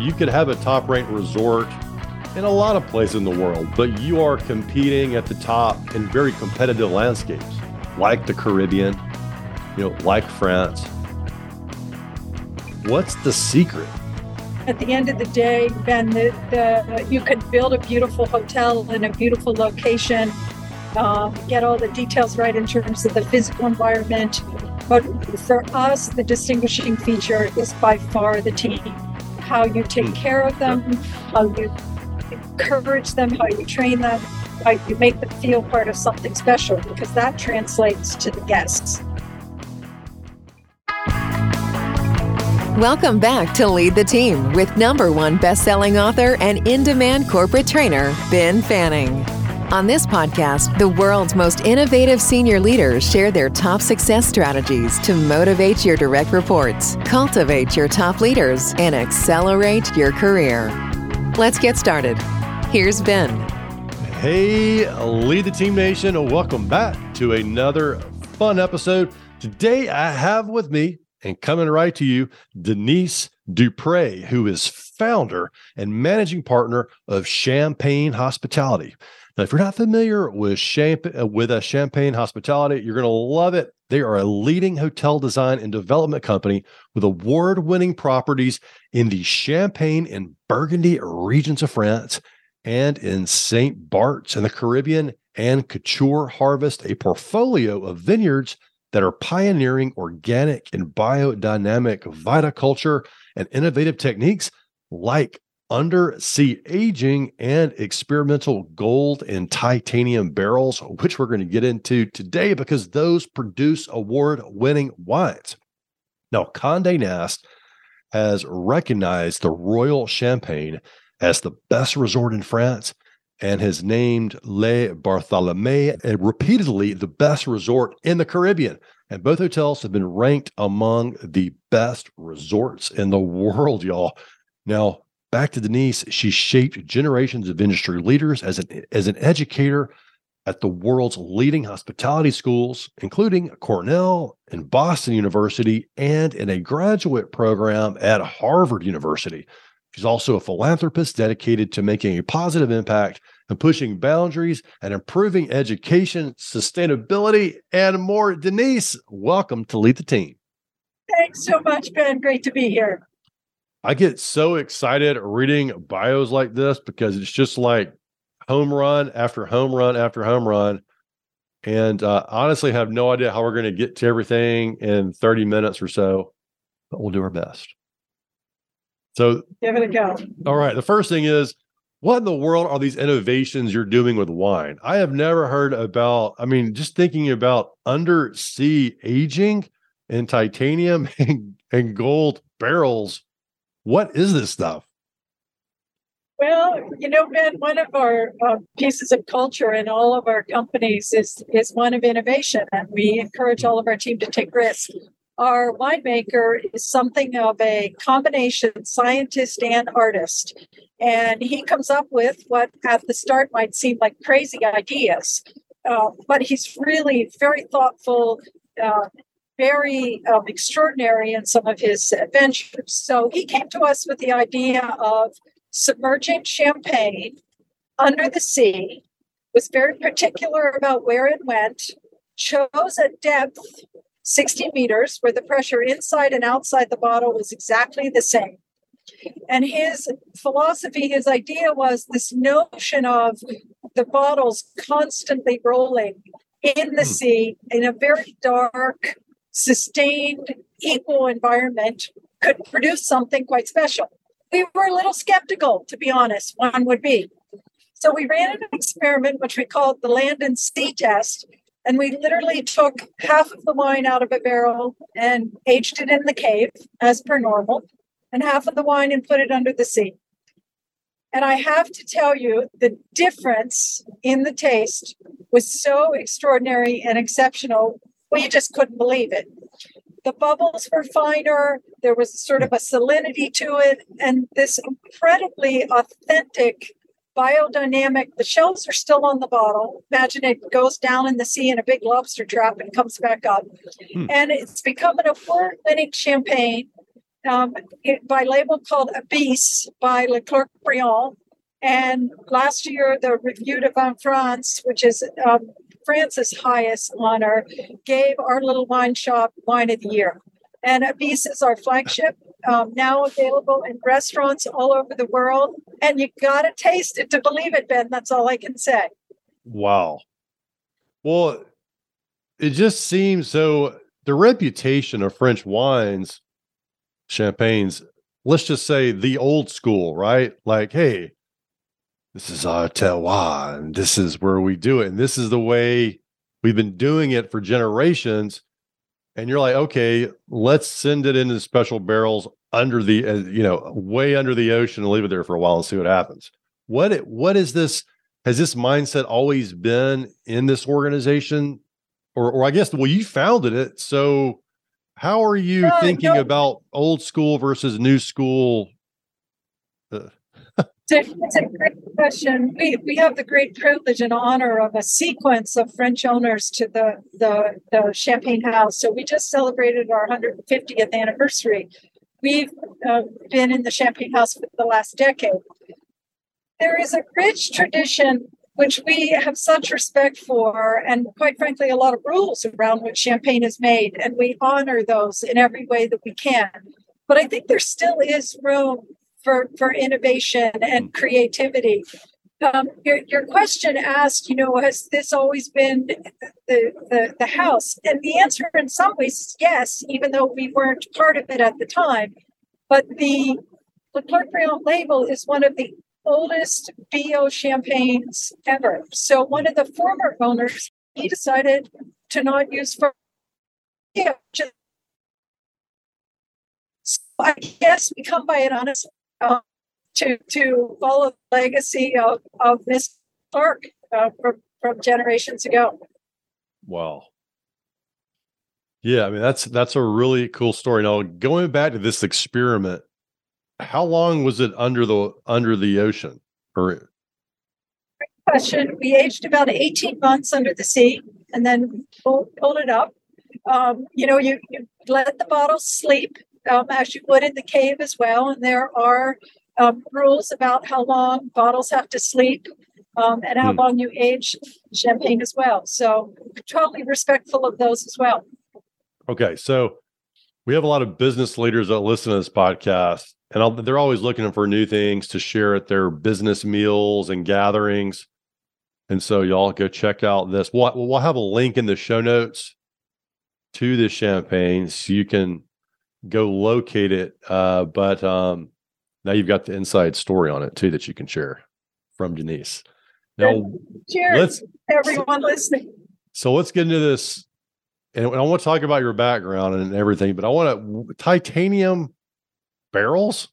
you could have a top ranked resort in a lot of places in the world, but you are competing at the top in very competitive landscapes like the Caribbean, you know, like France. What's the secret? At the end of the day, Ben, the, the, you could build a beautiful hotel in a beautiful location, uh, get all the details right in terms of the physical environment. But for us, the distinguishing feature is by far the team. How you take hmm. care of them, how you encourage them, how you train them, how you make them feel part of something special, because that translates to the guests. Welcome back to Lead the Team with number one best-selling author and in-demand corporate trainer, Ben Fanning. On this podcast, the world's most innovative senior leaders share their top success strategies to motivate your direct reports, cultivate your top leaders, and accelerate your career. Let's get started. Here's Ben. Hey, Lead the Team Nation. Welcome back to another fun episode. Today, I have with me and coming right to you, Denise Dupré, who is founder and managing partner of Champagne Hospitality. Now, if you're not familiar with Champ- with uh, a Champagne Hospitality, you're going to love it. They are a leading hotel design and development company with award-winning properties in the Champagne and Burgundy regions of France and in St. Bart's in the Caribbean and Couture Harvest, a portfolio of vineyards that are pioneering organic and biodynamic viticulture and innovative techniques like undersea aging and experimental gold and titanium barrels, which we're going to get into today because those produce award winning wines. Now, Condé Nast has recognized the Royal Champagne as the best resort in France and has named Les Bartholomew repeatedly the best resort in the Caribbean. And both hotels have been ranked among the best resorts in the world, y'all. Now, back to Denise. She shaped generations of industry leaders as an, as an educator at the world's leading hospitality schools, including Cornell and Boston University, and in a graduate program at Harvard University. She's also a philanthropist dedicated to making a positive impact and pushing boundaries and improving education, sustainability, and more. Denise, welcome to Lead the Team. Thanks so much, Ben. Great to be here. I get so excited reading bios like this because it's just like home run after home run after home run. And uh, honestly, have no idea how we're going to get to everything in 30 minutes or so, but we'll do our best. So give it a go. All right. The first thing is what in the world are these innovations you're doing with wine? I have never heard about, I mean, just thinking about undersea aging and titanium and, and gold barrels. What is this stuff? Well, you know, Ben, one of our uh, pieces of culture in all of our companies is is one of innovation, and we encourage all of our team to take risks our winemaker is something of a combination scientist and artist. And he comes up with what at the start might seem like crazy ideas, uh, but he's really very thoughtful, uh, very um, extraordinary in some of his adventures. So he came to us with the idea of submerging champagne under the sea, was very particular about where it went, chose a depth 60 meters, where the pressure inside and outside the bottle was exactly the same. And his philosophy, his idea was this notion of the bottles constantly rolling in the hmm. sea in a very dark, sustained, equal environment could produce something quite special. We were a little skeptical, to be honest, one would be. So we ran an experiment, which we called the land and sea test, and we literally took half of the wine out of a barrel and aged it in the cave as per normal, and half of the wine and put it under the sea. And I have to tell you, the difference in the taste was so extraordinary and exceptional. We just couldn't believe it. The bubbles were finer. There was sort of a salinity to it, and this incredibly authentic biodynamic. The shells are still on the bottle. Imagine it goes down in the sea in a big lobster trap and comes back up. Hmm. And it's become an award winning champagne um, it, by label called Abysse by Leclerc Briand. And last year, the Revue de Vin France, which is um, France's highest honor, gave our little wine shop Wine of the Year. And Abysse is our flagship, um, now available in restaurants all over the world. And you got to taste it to believe it, Ben. That's all I can say. Wow. Well, it just seems so. The reputation of French wines, champagnes, let's just say the old school, right? Like, hey, this is our terroir, and this is where we do it, and this is the way we've been doing it for generations. And you're like, okay, let's send it into special barrels under the, uh, you know, way under the ocean and leave it there for a while and see what happens. What it, what is this? Has this mindset always been in this organization, or, or I guess, well, you founded it, so how are you thinking no. about old school versus new school? Uh, it's a great question. We, we have the great privilege and honor of a sequence of French owners to the, the, the Champagne House. So we just celebrated our 150th anniversary. We've uh, been in the Champagne House for the last decade. There is a rich tradition which we have such respect for, and quite frankly, a lot of rules around what champagne is made, and we honor those in every way that we can. But I think there still is room for, for innovation and mm. creativity. Um, your, your question asked, you know, has this always been the, the, the house? And the answer in some ways is yes, even though we weren't part of it at the time. But the Leclerc Briand label is one of the oldest bio champagnes ever. So one of the former owners, he decided to not use for yeah, just, so I guess we come by it honestly uh, to to follow the legacy of of Miss Clark uh, from from generations ago. Wow. Yeah, I mean that's that's a really cool story. Now going back to this experiment, how long was it under the under the ocean? Or Great question. We aged about 18 months under the sea and then pulled, pulled it up. Um, you know, you, you let the bottle sleep um, as you would in the cave as well. And there are um, rules about how long bottles have to sleep um, and how hmm. long you age champagne as well. So, totally respectful of those as well. Okay. So, we have a lot of business leaders that listen to this podcast, and I'll, they're always looking for new things to share at their business meals and gatherings. And so, y'all go check out this. We'll, we'll have a link in the show notes to this champagne so you can go locate it. Uh, but um, now you've got the inside story on it too that you can share from Denise. Now, cheers, everyone listening. So let's get into this, and I want to talk about your background and everything. But I want to titanium barrels.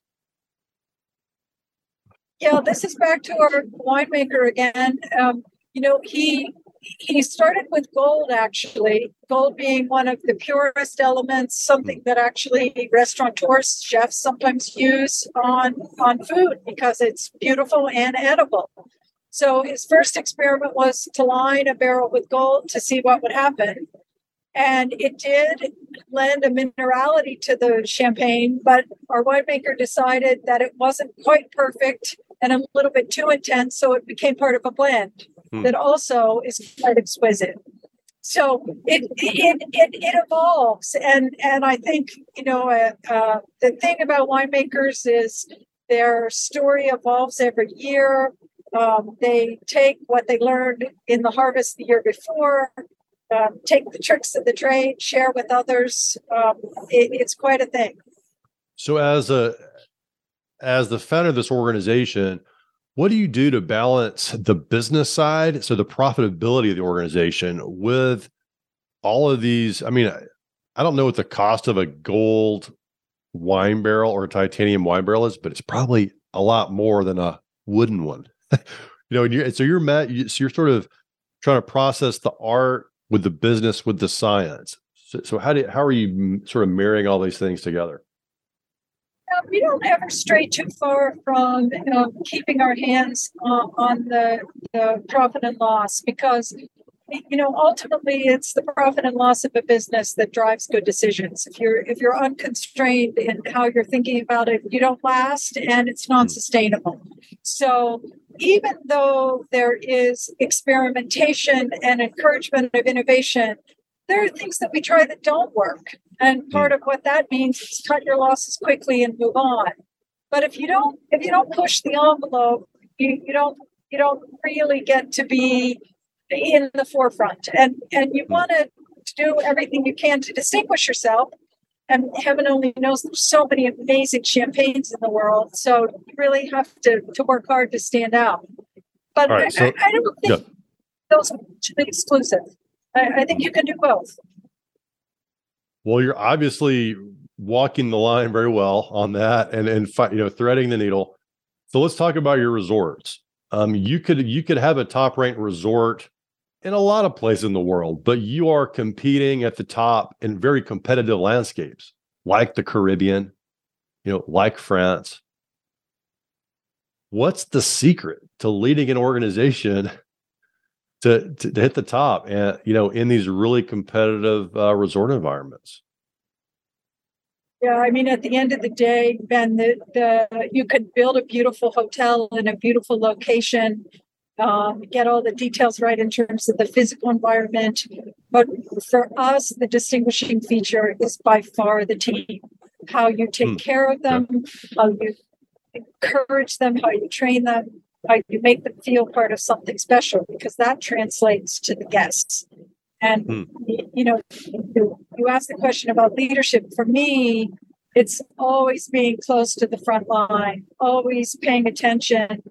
Yeah, this is back to our winemaker again. Um, you know, he he started with gold actually. Gold being one of the purest elements something that actually restaurateurs chefs sometimes use on on food because it's beautiful and edible. So his first experiment was to line a barrel with gold to see what would happen. And it did lend a minerality to the champagne but our winemaker decided that it wasn't quite perfect and a little bit too intense so it became part of a blend hmm. that also is quite exquisite. So it, it it it evolves, and and I think you know uh, uh, the thing about winemakers is their story evolves every year. Um, they take what they learned in the harvest the year before, um, take the tricks of the trade, share with others. Um, it, it's quite a thing. So, as a as the founder of this organization, what do you do to balance the business side, so the profitability of the organization, with all of these? I mean, I don't know what the cost of a gold wine barrel or a titanium wine barrel is, but it's probably a lot more than a wooden one. you know, and you're, so you're met, so you're sort of trying to process the art with the business with the science. So, so how do how are you sort of marrying all these things together? Uh, we don't ever stray too far from keeping our hands uh, on the, the profit and loss because you know ultimately it's the profit and loss of a business that drives good decisions. If you're if you're unconstrained in how you're thinking about it you don't last and it's not sustainable. So even though there is experimentation and encouragement of innovation there are things that we try that don't work and part of what that means is cut your losses quickly and move on. But if you don't if you don't push the envelope you, you don't you don't really get to be in the forefront. And and you hmm. want to do everything you can to distinguish yourself. And heaven only knows there's so many amazing champagnes in the world so you really have to to work hard to stand out. But right, I, so, I, I, don't think yeah. those are exclusive. I, I think you can do both well you're obviously walking the line very well on that and and you know threading the needle so let's talk about your resorts um, you could you could have a top ranked resort in a lot of places in the world, but you are competing at the top in very competitive landscapes like the Caribbean, you know, like France. What's the secret to leading an organization to, to, to hit the top and you know in these really competitive uh, resort environments? Yeah, I mean, at the end of the day, Ben, the, the you could build a beautiful hotel in a beautiful location, um, get all the details right in terms of the physical environment. But for us, the distinguishing feature is by far the team. How you take mm. care of them, yeah. how you encourage them, how you train them, how you make them feel part of something special, because that translates to the guests. And hmm. you know, you, you asked the question about leadership. For me, it's always being close to the front line, always paying attention,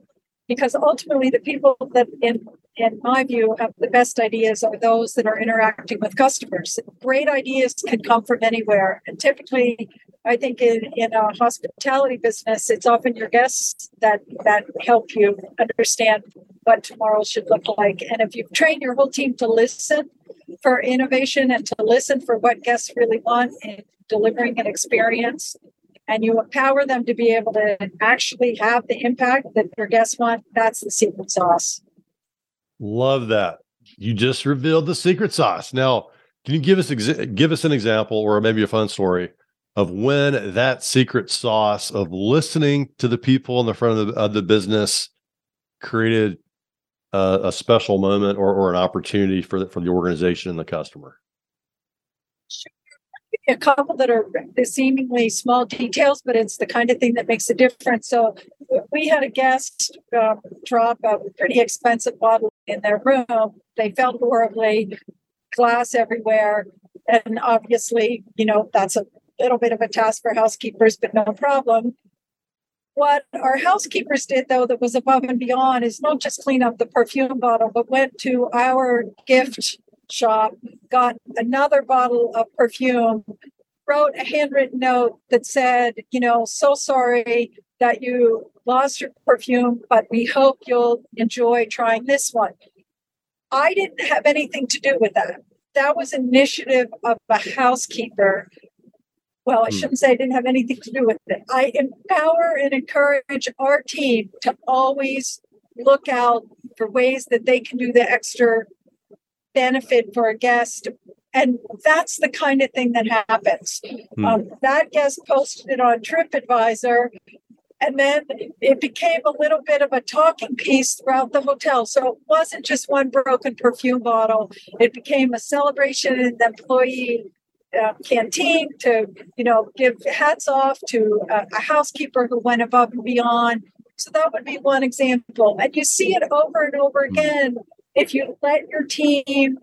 because ultimately the people that in in my view uh, the best ideas are those that are interacting with customers. Great ideas can come from anywhere. And typically i think in, in a hospitality business it's often your guests that that help you understand what tomorrow should look like. And if you've trained your whole team to listen for innovation and to listen for what guests really want in delivering an experience and you empower them to be able to actually have the impact that your guests want that's the secret sauce love that you just revealed the secret sauce now can you give us exa- give us an example or maybe a fun story of when that secret sauce of listening to the people in the front of the, of the business created uh, a special moment or, or an opportunity for the, for the organization and the customer? Sure. A couple that are seemingly small details, but it's the kind of thing that makes a difference. So we had a guest uh, drop a pretty expensive bottle in their room. They felt horribly, glass everywhere, and obviously, you know, that's a little bit of a task for housekeepers, but no problem. What our housekeepers did, though, that was above and beyond is not just clean up the perfume bottle, but went to our gift shop, got another bottle of perfume, wrote a handwritten note that said, you know, so sorry that you lost your perfume, but we hope you'll enjoy trying this one. I didn't have anything to do with that. That was initiative of a housekeeper well, I hmm. shouldn't say I didn't have anything to do with it. I empower and encourage our team to always look out for ways that they can do the extra benefit for a guest. And that's the kind of thing that happens. Hmm. Um, that guest posted it on TripAdvisor, and then it became a little bit of a talking piece throughout the hotel. So it wasn't just one broken perfume bottle, it became a celebration in the employee uh, canteen to you know give hats off to a, a housekeeper who went above and beyond. So that would be one example. And you see it over and over hmm. again if you let your team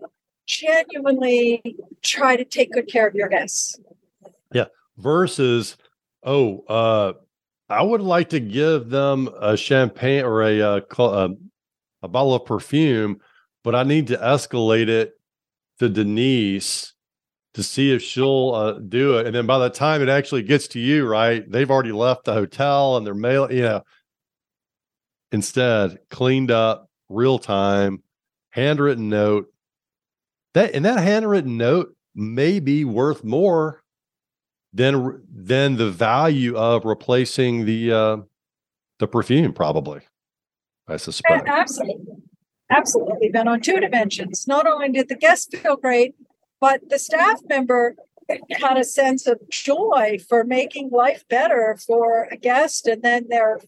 genuinely try to take good care of your guests. Yeah. Versus oh uh i would like to give them a champagne or a uh, a, a bottle of perfume but i need to escalate it to denise to see if she'll uh, do it. And then by the time it actually gets to you, right, they've already left the hotel and they're mail, you know. Instead, cleaned up, real time, handwritten note. That and that handwritten note may be worth more than than the value of replacing the uh, the perfume, probably. I suspect. Absolutely. Absolutely, been on two dimensions. Not only did the guest feel great, but the staff member had a sense of joy for making life better for a guest, and then their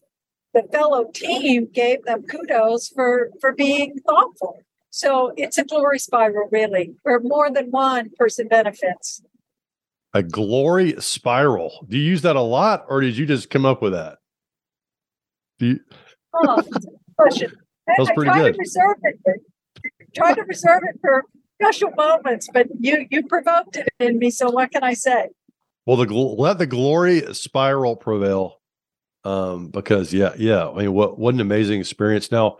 the fellow team gave them kudos for for being thoughtful. So it's a glory spiral, really, where more than one person benefits. A glory spiral. Do you use that a lot, or did you just come up with that? Do you... Oh, question. That's pretty I good. To reserve it try to reserve it for special moments, but you you provoked it in me. So what can I say? Well, the gl- let the glory spiral prevail, um, because yeah, yeah. I mean, what what an amazing experience. Now,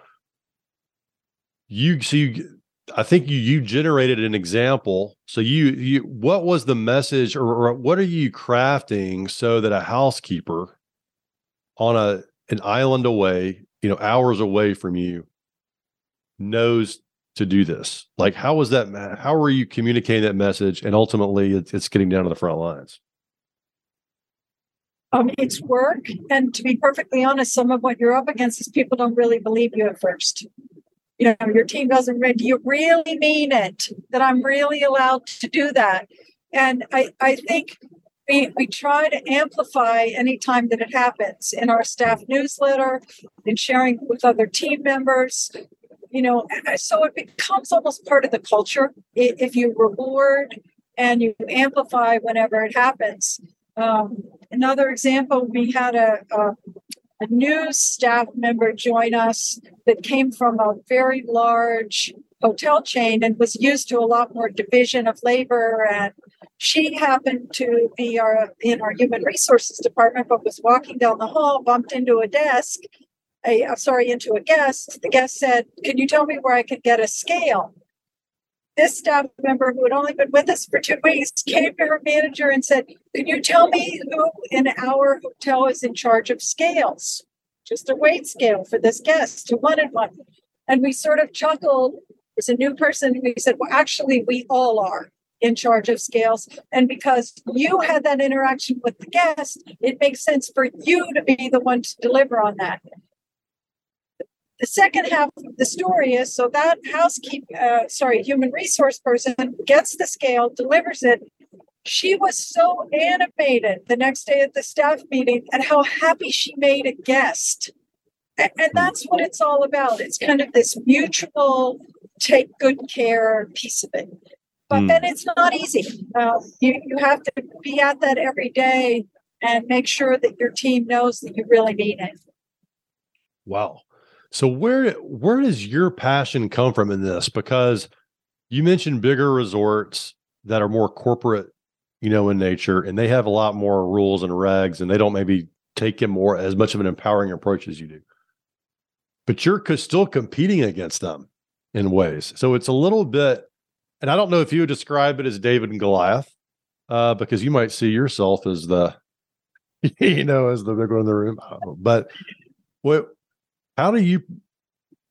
you so you, I think you you generated an example. So you you what was the message, or, or what are you crafting so that a housekeeper on a an island away, you know, hours away from you, knows to do this? Like, how was that? How are you communicating that message, and ultimately, it's, it's getting down to the front lines? Um, it's work, and to be perfectly honest, some of what you're up against is people don't really believe you at first. You know, your team doesn't. re- Do you really mean it? That I'm really allowed to do that? And I, I think we we try to amplify any time that it happens in our staff newsletter, in sharing with other team members. You know, so it becomes almost part of the culture. If you reward and you amplify whenever it happens. Um, another example, we had a, a, a new staff member join us that came from a very large hotel chain and was used to a lot more division of labor. And she happened to be our in our human resources department, but was walking down the hall, bumped into a desk. A, sorry, into a guest. The guest said, "Can you tell me where I could get a scale?" This staff member who had only been with us for two weeks came to her manager and said, Can you tell me who in our hotel is in charge of scales? Just a weight scale for this guest who wanted one. And we sort of chuckled. As a new person, we said, Well, actually, we all are in charge of scales. And because you had that interaction with the guest, it makes sense for you to be the one to deliver on that the second half of the story is so that housekeep uh, sorry human resource person gets the scale delivers it. She was so animated the next day at the staff meeting and how happy she made a guest. And, and that's what it's all about. It's kind of this mutual take good care piece of it. But Mm. then it's not easy. Uh, you, you have to be at that every day and make sure that your team knows that you really mean it. Wow. So where where does your passion come from in this? Because you mentioned bigger resorts that are more corporate, you know, in nature, and they have a lot more rules and regs, and they don't maybe take it more as much of an empowering approach as you do. But you're still competing against them in ways. So it's a little bit, and I don't know if you would describe it as David and Goliath, uh, because you might see yourself as the, you know, as the big one in the room. Know. But what how do you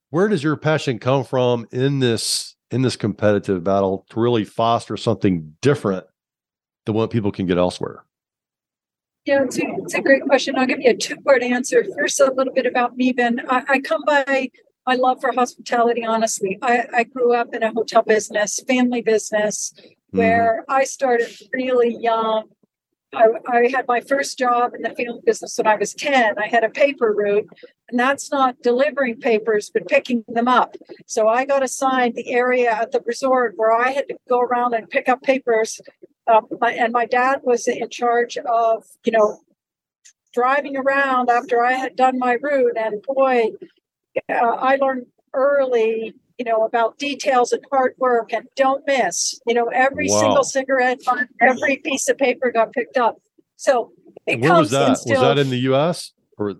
where does your passion come from in this in this competitive battle to really foster something different than what people can get elsewhere Yeah, it's a, it's a great question. I'll give you a two part answer. First, a little bit about me, Ben. I, I come by my love for hospitality, honestly. I, I grew up in a hotel business, family business, Mm-hmm. where I started really young. I, I had my first job in the family business when I was 10. I had a paper route, and that's not delivering papers, but picking them up. So I got assigned the area at the resort where I had to go around and pick up papers. Um, my, and my dad was in charge of, you know, driving around after I had done my route. And boy, uh, I learned early, you know, about details and hard work and don't miss. You know, every Wow. single cigarette, butt, every piece of paper got picked up. So it where was that was that in the us or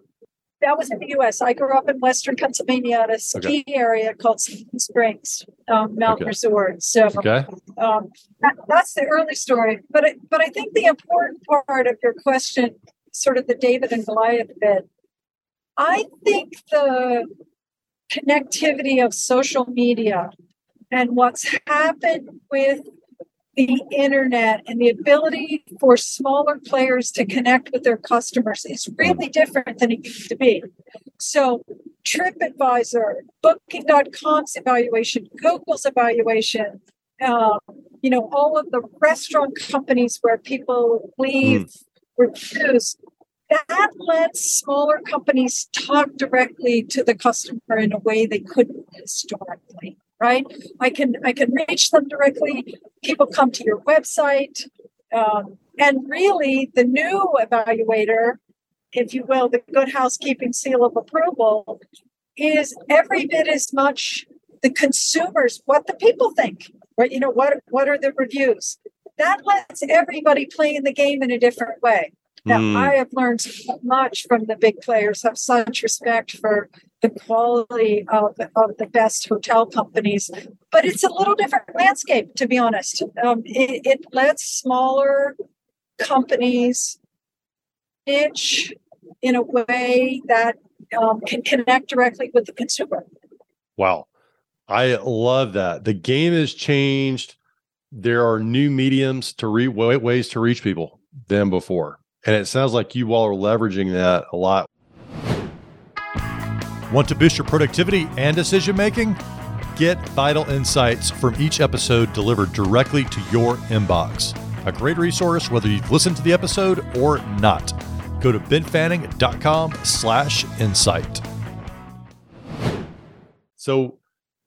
that was in the U.S. I grew up in Western Pennsylvania at a ski area called Seven Springs um, Mountain Okay. Resort. So okay um, that, that's the early story. But but I think the important part of your question, sort of the David and Goliath bit, I think the connectivity of social media and what's happened with the internet and the ability for smaller players to connect with their customers is really different than it used to be. So TripAdvisor, Booking.com's evaluation, Google's evaluation, uh, you know, all of the restaurant companies where people leave mm. reviews. That lets smaller companies talk directly to the customer in a way they couldn't historically right? I can i can reach them directly. People come to your website. Um, and really the new evaluator if you will the good housekeeping seal of approval is every bit as much the consumers what the people think right? You know what what are the reviews? That lets everybody play in the game in a different way now mm. i have learned so much from the big players have such respect for the quality of, of the best hotel companies. But it's a little different landscape, to be honest. Um, it, it lets smaller companies niche in a way that um, can connect directly with the consumer. Wow. I love that. The game has changed. There are new mediums to reach ways to reach people than before. And it sounds like you all are leveraging that a lot Want to boost your productivity and decision making? Get vital insights from each episode delivered directly to your inbox. A great resource whether you've listened to the episode or not. Go to benfanning.com slash insight. So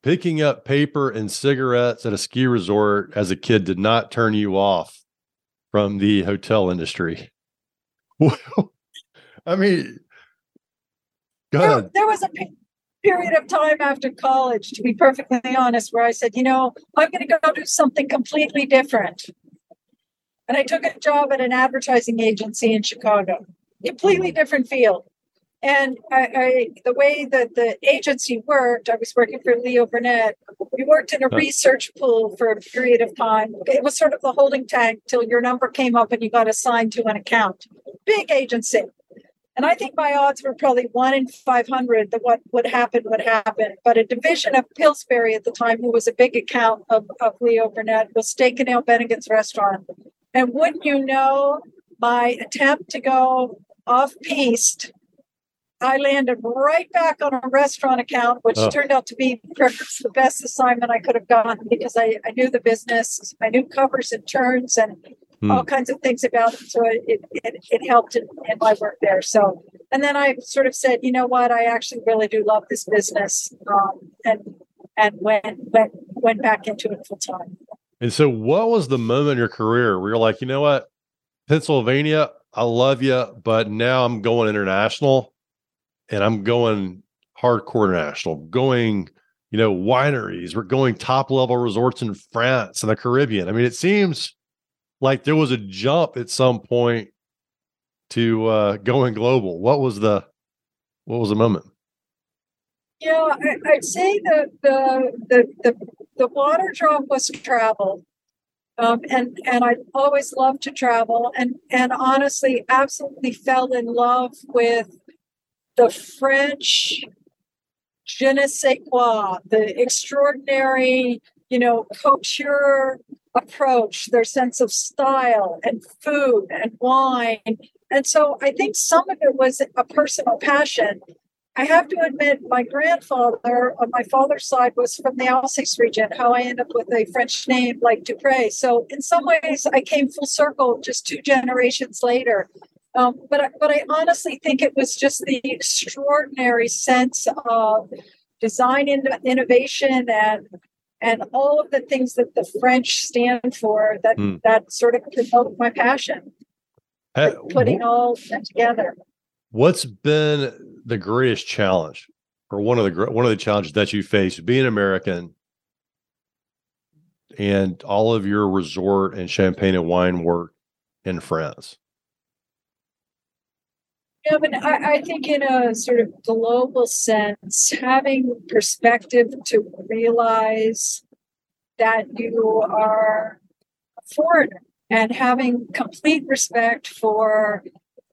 picking up paper and cigarettes at a ski resort as a kid did not turn you off from the hotel industry. I mean, there, there, was a period of time after college, to be perfectly honest, where I said, you know, I'm going to go do something completely different. And I took a job at an advertising agency in Chicago, completely different field. And I, I, the way that the agency worked, I was working for Leo Burnett. We worked in a research pool for a period of time. It was sort of the holding tank till your number came up and you got assigned to an account. Big agency. And I think my odds were probably one in 500 that what would happen would happen. But a division of Pillsbury at the time, who was a big account of, of Leo Burnett, was staking out Bennigan's restaurant. And wouldn't you know, my attempt to go off piste, I landed right back on a restaurant account, which oh. turned out to be perhaps the best assignment I could have gotten because I, I knew the business, I knew covers and turns, and hmm. all kinds of things about it. So it, it, it helped in, in, my work there. So, and then I sort of said, you know what, I actually really do love this business. Um, and, and went, went, went back into it full time. And so what was the moment in your career where you're like, you know what, Pennsylvania, I love you, but now I'm going international and I'm going hardcore national, going, you know, wineries. We're going top level resorts in France and the Caribbean. I mean, it seems like there was a jump at some point to uh, going global. What was the what was the moment? Yeah, I, would say that the, the the the water drop was travel, um, and and I always loved to travel, and and honestly, absolutely fell in love with the French je ne sais quoi, the extraordinary, you know, couture approach, their sense of style and food and wine. And so I think some of it was a personal passion. I have to admit, my grandfather on my father's side was from the Alsace region, how I end up with a French name like Dupré. So in some ways, I came full circle just two generations later. Um, but, I, but I honestly think it was just the extraordinary sense of design in, innovation and and all of the things that the French stand for that mm. that sort of provoked my passion. Uh, putting all that together. What's been the greatest challenge, or one of the one of the challenges that you face being American, and all of your resort and champagne and wine work in France? Yeah, but I, I, think in a sort of global sense, having perspective to realize that you are a foreigner and having complete respect for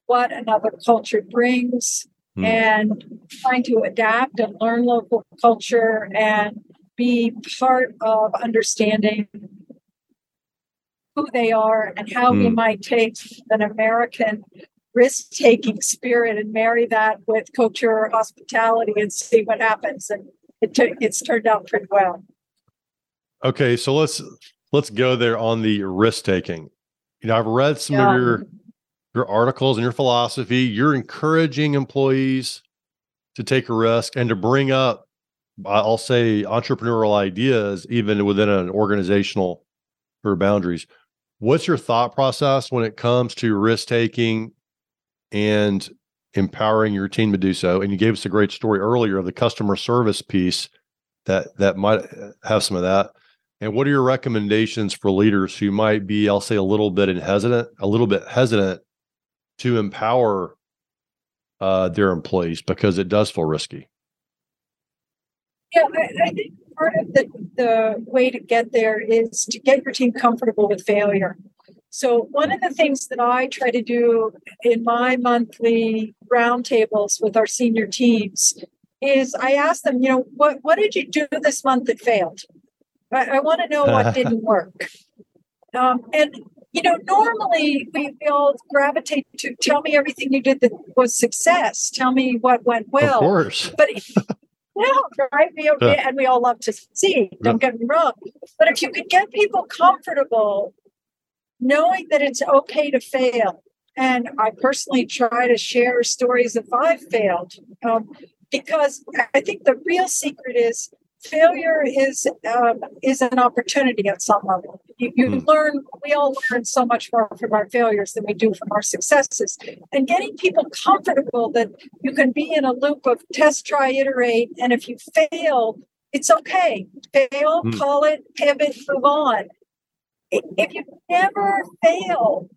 what another culture brings mm. and trying to adapt and learn local culture and be part of understanding who they are and how mm. we hmm. might take an American risk taking spirit and marry that with culture hospitality and see what happens. And it t- it's turned out pretty well. Okay, so let's let's go there on the risk taking. You know, I've read some yeah. of your your articles and your philosophy. You're encouraging employees to take a risk and to bring up, I'll say, entrepreneurial ideas even within an organizational or boundaries. What's your thought process when it comes to risk taking and empowering your team to do so? And you gave us a great story earlier of the customer service piece that that might have some of that. And what are your recommendations for leaders who might be, I'll say, a little bit hesitant, a little bit hesitant to empower uh, their employees because it does feel risky? Yeah, I, I think part of the, the way to get there is to get your team comfortable with failure. So, one of the things that I try to do in my monthly roundtables with our senior teams is I ask them, you know, what, what did you do this month that failed? I, I want to know what didn't work. Um, and you know, normally we, we all gravitate to tell me everything you did that was success. Tell me what went well. Of course. But no, right? We, yeah. And we all love to see. Don't yeah. get me wrong. But if you could get people comfortable knowing that it's okay to fail, and I personally try to share stories if I've failed, um, because I think the real secret is failure is um, is an opportunity at some level. You, you mm. learn. We all learn so much more from our failures than we do from our successes. And getting people comfortable that you can be in a loop of test, try, iterate, and if you fail, it's okay. Fail, mm. call it, pivot, move on. If you never fail,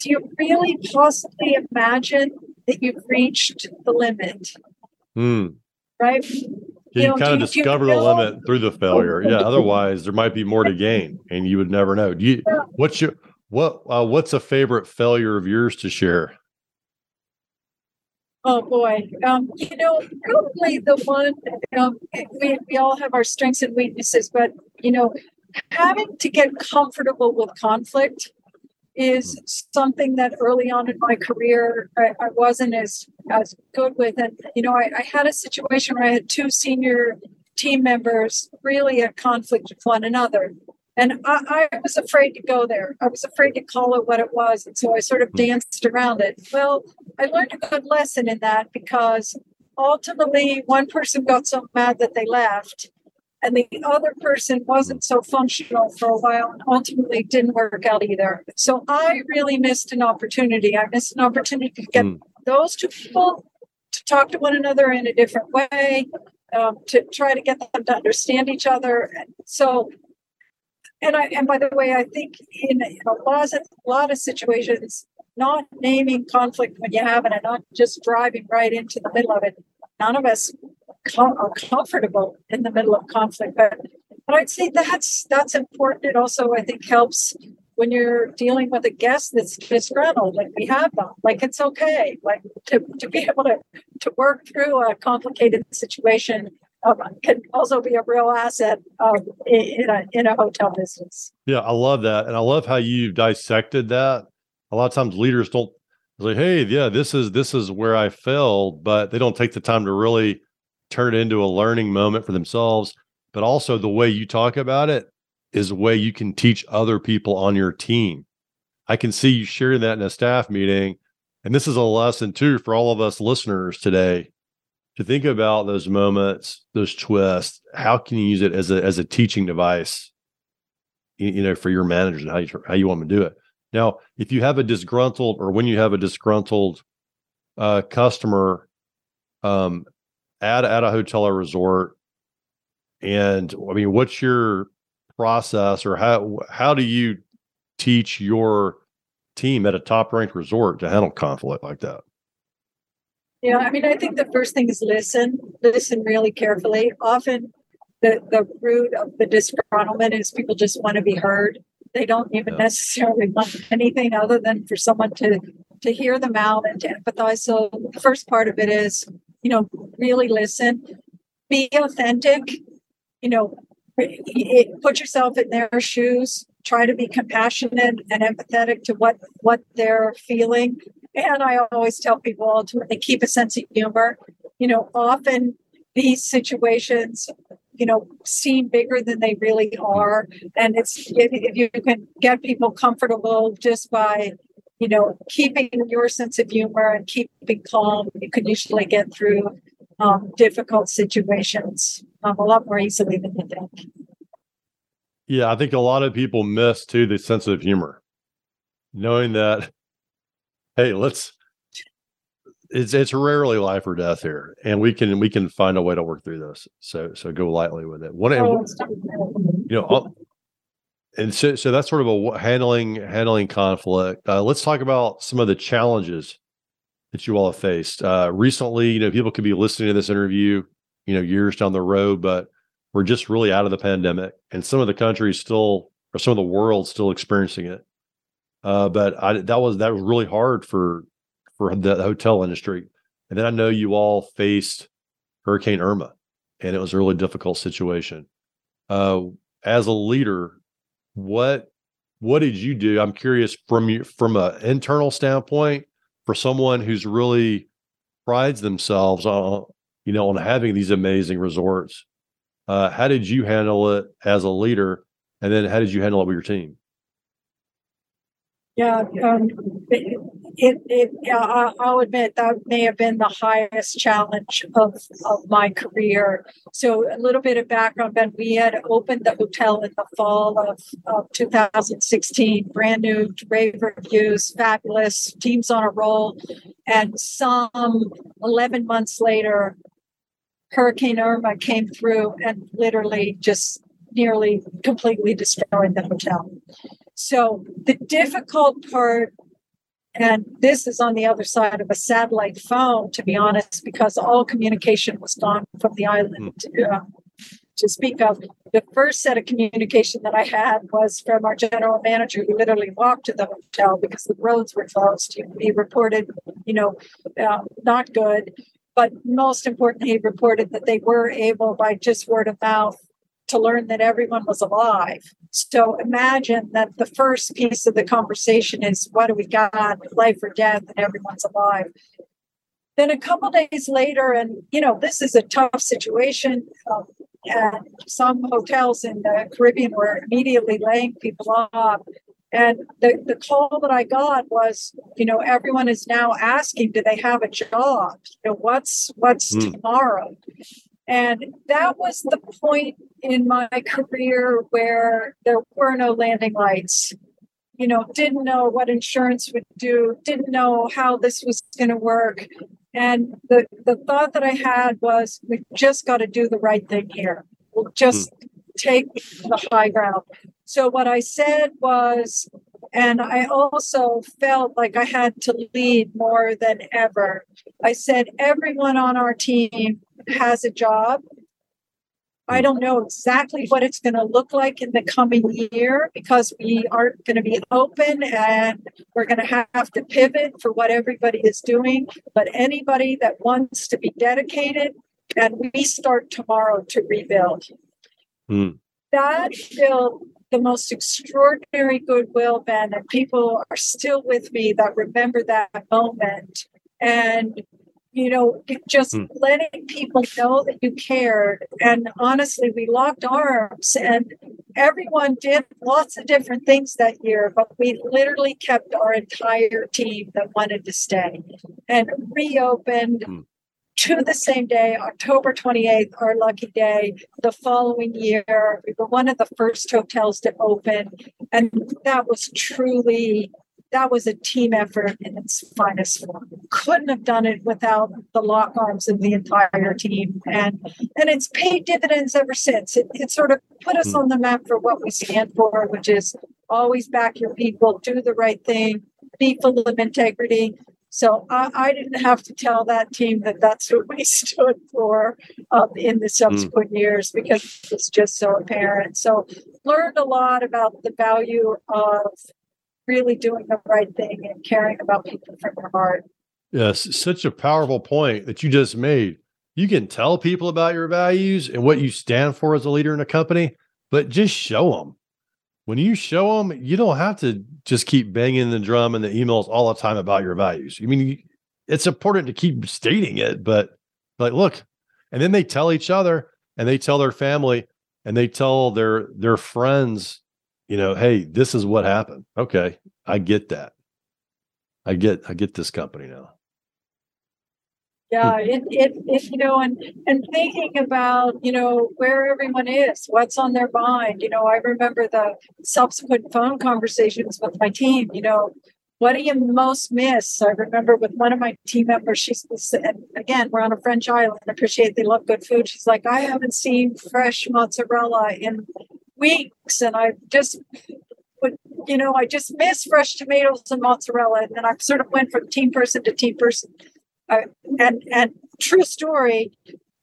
do you really possibly imagine that you've reached the limit? Mm. Right? you, you know, kind of discover the limit through the failure. Yeah. Otherwise, there might be more to gain, and you would never know. Do you? What's your what? Uh, what's a favorite failure of yours to share? Oh boy, um, you know, probably the one. Um, we we all have our strengths and weaknesses, but you know, having to get comfortable with conflict is something that early on in my career I, I wasn't as as good with. And you know, I, I, had a situation where I had two senior team members really at conflict with one another. And I, I was afraid to go there. I was afraid to call it what it was. And so I sort of hmm. danced around it. Well, I learned a good lesson in that because ultimately one person got so mad that they left and the other person wasn't so functional for a while and ultimately didn't work out either. So I really missed an opportunity. I missed an opportunity to get mm. those two people to talk to one another in a different way, um, to try to get them to understand each other. And So, and I and by the way, I think in a lot of, a lot of situations, not naming conflict when you have it and not just driving right into the middle of it. None of us comfortable in the middle of conflict. But, but I'd say that's that's important. It also, I think, helps when you're dealing with a guest that's disgruntled, like we have them. Like it's okay, like to, to be able to to work through a complicated situation um, can also be a real asset um, in, a in a hotel business. Yeah, I love that, and I love how you dissected that. A lot of times, leaders don't say, "Hey, yeah, this is this is where I failed," but they don't take the time to really turn it into a learning moment for themselves. But also, the way you talk about it is a way you can teach other people on your team. I can see you sharing that in a staff meeting. And this is a lesson too for all of us listeners today to think about those moments, those twists. How can you use it as a as a teaching device, you, know, for your managers and how you how you want them to do it. Now, if you have a disgruntled or when you have a disgruntled uh, customer, um, at at a hotel or resort? And i mean what's your process or how how do you teach your team at a top ranked resort to handle conflict like that? Yeah i mean i think the first thing is listen listen really carefully. Often the the root of the disgruntlement is people just want to be heard. They don't even yeah. necessarily want anything other than for someone to to hear them out and to empathize. So the first part of it is you know, really listen, be authentic, you know, put yourself in their shoes, try to be compassionate and empathetic to what what they're feeling And I always tell people ultimately keep a sense of humor. You know, often these situations, you know, seem bigger than they really are. And it's if you can get people comfortable just by you know, keeping your sense of humor and keeping calm, you can usually get through um, difficult situations um, a lot more easily than you think. Yeah, I think a lot of people miss too the sense of humor, knowing that, hey, let's. It's it's rarely life or death here, and we can we can find a way to work through this. So so go lightly with it. What oh, you know, and so so that's sort of a handling handling conflict. Uh, let's talk about some of the challenges that you all have faced uh, recently. You know, people could be listening to this interview, you know, years down the road, but we're just really out of the pandemic, and some of the countries still, or some of the world still experiencing it. Uh, but I, that was that was really hard for for the hotel industry. And then I know you all faced Hurricane Irma, and it was a really difficult situation. Uh, as a leader, what what did you do? I'm curious from you from an internal standpoint for someone who's really prides themselves on you know on having these amazing resorts uh, how did you handle it as a leader and then how did you handle it with your team yeah um, it, it uh, I'll admit that may have been the highest challenge of, of my career. So a little bit of background, Ben, we had opened the hotel in the fall of, of 2016, brand new, rave reviews, fabulous, teams on a roll. And some 11 months later, Hurricane Irma came through and literally just nearly completely destroyed the hotel. So the difficult part and this is on the other side of a satellite phone, to be honest, because all communication was gone from the island uh, to speak of. The first set of communication that I had was from our general manager, who literally walked to the hotel because the roads were closed. He reported, you know, uh, not good. But most importantly, he reported that they were able, by just word of mouth, to learn that everyone was alive. So imagine that the first piece of the conversation is what do we got, life or death, and everyone's alive. Then a couple days later, and you know, this is a tough situation. Um, and some hotels in the Caribbean were immediately laying people off. And the, the call that I got was, you know, everyone is now asking, do they have a job? You know, what's what's mm. tomorrow? And that was the point in my career where there were no landing lights. You know, didn't know what insurance would do, didn't know how this was going to work. And the, the thought that I had was, we've just got to do the right thing here. We'll just mm. take the high ground. So, what I said was, and I also felt like I had to lead more than ever. I said, everyone on our team has a job. I don't know exactly what it's going to look like in the coming year because we aren't going to be open and we're going to have to pivot for what everybody is doing. But anybody that wants to be dedicated, and we start tomorrow to rebuild. Mm. That built the most extraordinary goodwill, Ben, and people are still with me that remember that moment. And you know, just mm. letting people know that you cared. And honestly, we locked arms and everyone did lots of different things that year, but we literally kept our entire team that wanted to stay and reopened. Mm. To the same day, October 28th, our lucky day. The following year, we were one of the first hotels to open. And that was truly that was a team effort in its finest form. Couldn't have done it without the lock arms of the entire team, and and it's paid dividends ever since. It, it sort of put us on the map for what we stand for, which is always back your people, do the right thing, be full of integrity. So I, I didn't have to tell that team that that's what we stood for um, in the subsequent mm. years because it's just so apparent. So learned a lot about the value of really doing the right thing and caring about people from your heart. Yes, such a powerful point that you just made. You can tell people about your values and what you stand for as a leader in a company, but just show them. when you show them, you don't have to just keep banging the drum and the emails all the time about your values. I mean, it's important to keep stating it, but like, look, and then they tell each other and they tell their family and they tell their their friends, you know, hey, this is what happened. Okay, I get that. I get I get this company now. Yeah, it, it, it, you know, and and thinking about, you know, where everyone is, what's on their mind. You know, I remember the subsequent phone conversations with my team. You know, what do you most miss? I remember with one of my team members, she's again, we're on a French island. I appreciate they love good food. She's like, I haven't seen fresh mozzarella in weeks, and I just would, you know, I just miss fresh tomatoes and mozzarella. And then I sort of went from team person to team person. I, and and true story,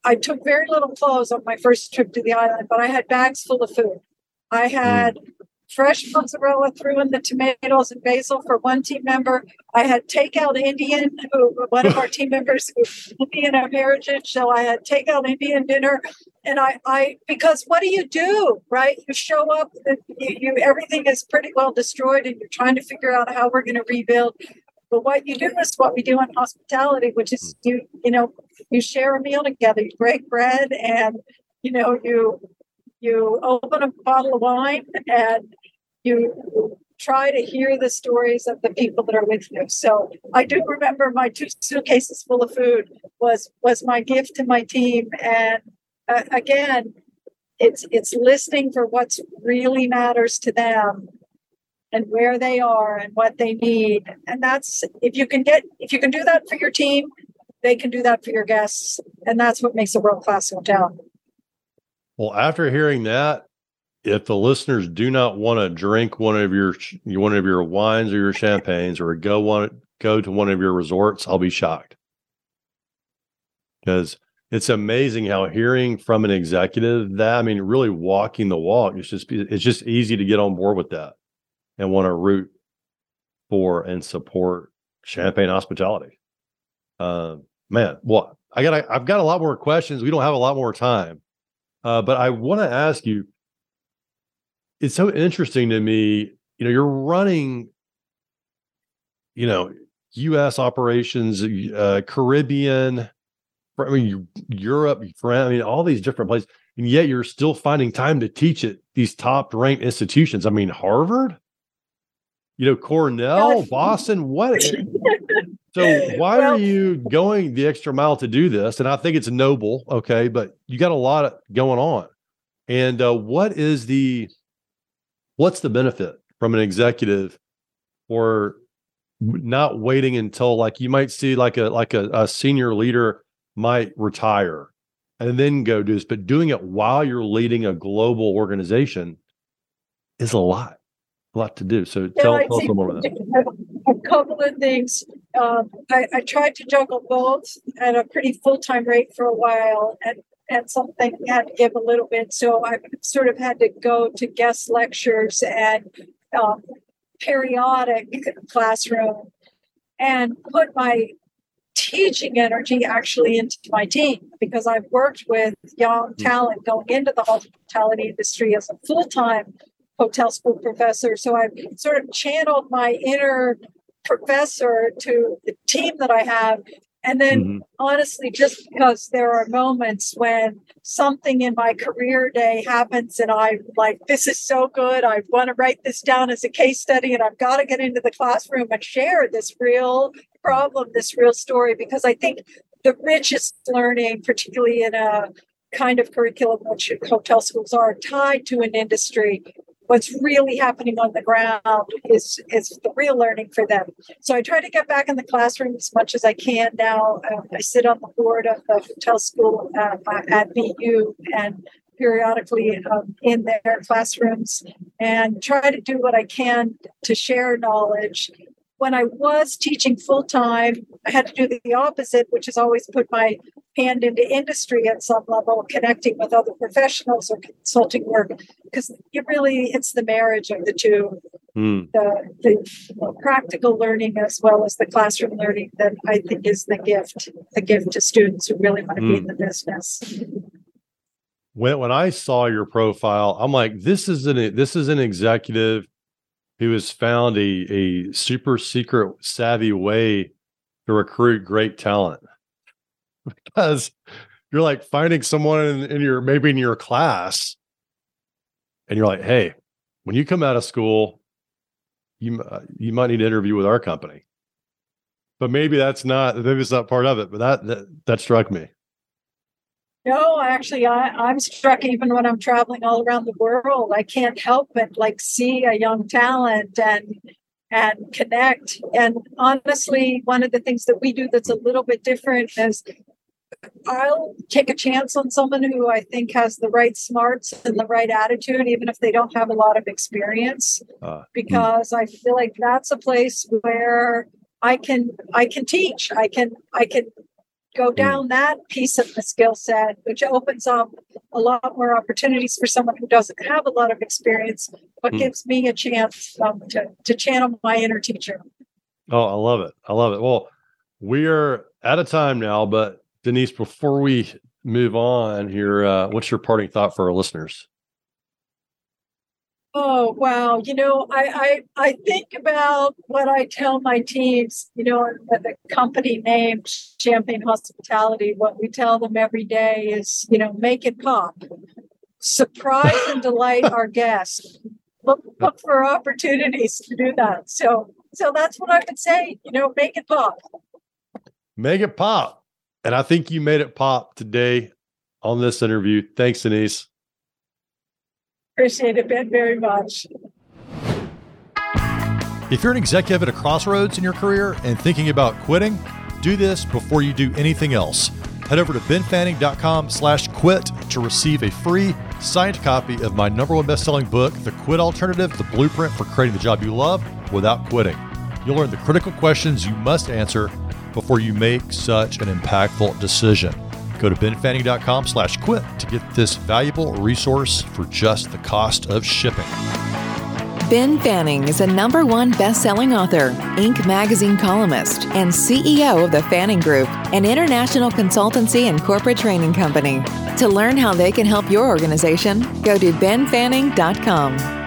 I took very little clothes on my first trip to the island, but I had bags full of food. I had mm fresh mozzarella, threw in the tomatoes and basil for one team member. I had takeout Indian, who one of our team members was Indian of heritage, so I had takeout Indian dinner. And I, I, because what do you do, right? You show up, you, you everything is pretty well destroyed, and you're trying to figure out how we're going to rebuild. But what you do is what we do in hospitality, which is you, you know, you share a meal together, you break bread, and you know, you you open a bottle of wine and you try to hear the stories of the people that are with you. So I do remember my two suitcases full of food was was my gift to my team, and uh, again, it's it's listening for what's really matters to them and where they are and what they need. And that's if you can get if you can do that for your team they can do that for your guests. And that's what makes a world class hotel well, after hearing that, if the listeners do not want to drink one of your one of your wines or your champagnes or go one go to one of your resorts, I'll be shocked. Because it's amazing how hearing from an executive that I mean, really walking the walk, it's just it's just easy to get on board with that and want to root for and support champagne hospitality. Uh, man, well, I got I've got a lot more questions. We don't have a lot more time. Uh, but I want to ask you it's so interesting to me. You know, you're running, you know, U.S. operations, uh, Caribbean, I mean, Europe, France, I mean, all these different places, and yet you're still finding time to teach at these top ranked institutions. I mean, Harvard, you know, Cornell, Boston, what? So why well, are you going the extra mile to do this? And I think it's noble, okay, but you got a lot going on. And uh, what is the what's the benefit from an executive or not waiting until like you might see like a like a, a senior leader might retire and then go do this, but doing it while you're leading a global organization is a lot, a lot to do. So yeah, tell, tell us more about that. A couple of things um, I, I, tried to juggle both at a pretty full time rate for a while, and and something had to give a little bit. So I sort of had to go to guest lectures and um, periodic classroom, and put my teaching energy actually into my team because I've worked with young hmm. talent going into the hospitality industry as a full time hotel school professor. So I've sort of channeled my inner professor to the team that I have. And then, mm-hmm. honestly, just because there are moments when something in my career day happens and I'm like, this is so good. I want to write this down as a case study and I've got to get into the classroom and share this real problem, this real story, because I think the richest learning, particularly in a kind of curriculum which hotel schools are tied to an industry, what's really happening on the ground is is the real learning for them. So I try to get back in the classroom as much as I can now. Uh, I sit on the board of the hotel school uh, at BU and periodically um, in their classrooms and try to do what I can to share knowledge. When I was teaching full time, I had to do the opposite, which is always put my hand into industry at some level, connecting with other professionals or consulting work, because it really it's the marriage of the two, mm. the, the practical learning as well as the classroom learning that I think is the gift, the gift to students who really want to mm. be in hmm. the business. when when I saw your profile, I'm like, this is an this is an executive who has found a a super secret savvy way to recruit great talent. Because you're like finding someone in, in your maybe in your class and you're like hey when you come out of school you uh, you might need to interview with our company. But maybe that's not maybe it's not part of it but that that, that struck me no, actually, I, I'm struck even when I'm traveling all around the world. I can't help but like see a young talent and and connect. And honestly, one of the things that we do that's a little bit different is I'll take a chance on someone who I think has the right smarts and the right attitude, even if they don't have a lot of experience, uh, because mm. I feel like that's a place where I can I can teach. I can I can go hmm. down that piece of the skill set, which opens up a lot more opportunities for someone who doesn't have a lot of experience, but mm. gives me a chance um, to, to channel my inner teacher. Oh, I love it. I love it. Well, we are out of time now, but Denise, before we move on here, uh, what's your parting thought for our listeners? Oh wow! You know, I, I I think about what I tell my teams. You know, the company name Champagne Hospitality. What we tell them every day is, you know, make it pop, surprise and delight our guests. Look look for opportunities to do that. So so that's what I would say. You know, make it pop. Make it pop, and I think you made it pop today on this interview. Thanks, Denise. Appreciate it, Ben, very much. If you're an executive at a crossroads in your career and thinking about quitting, do this before you do anything else. Head over to benfanning.com slash quit to receive a free signed copy of my number one best-selling book, The Quit Alternative, the blueprint for creating the job you love without quitting. You'll learn the critical questions you must answer before you make such an impactful decision. Go to benfanning.com slash quit to get this valuable resource for just the cost of shipping. Ben Fanning is a number one best-selling author, Inc. magazine columnist, and CEO of the Fanning Group, an international consultancy and corporate training company. To learn how they can help your organization, go to benfanning.com.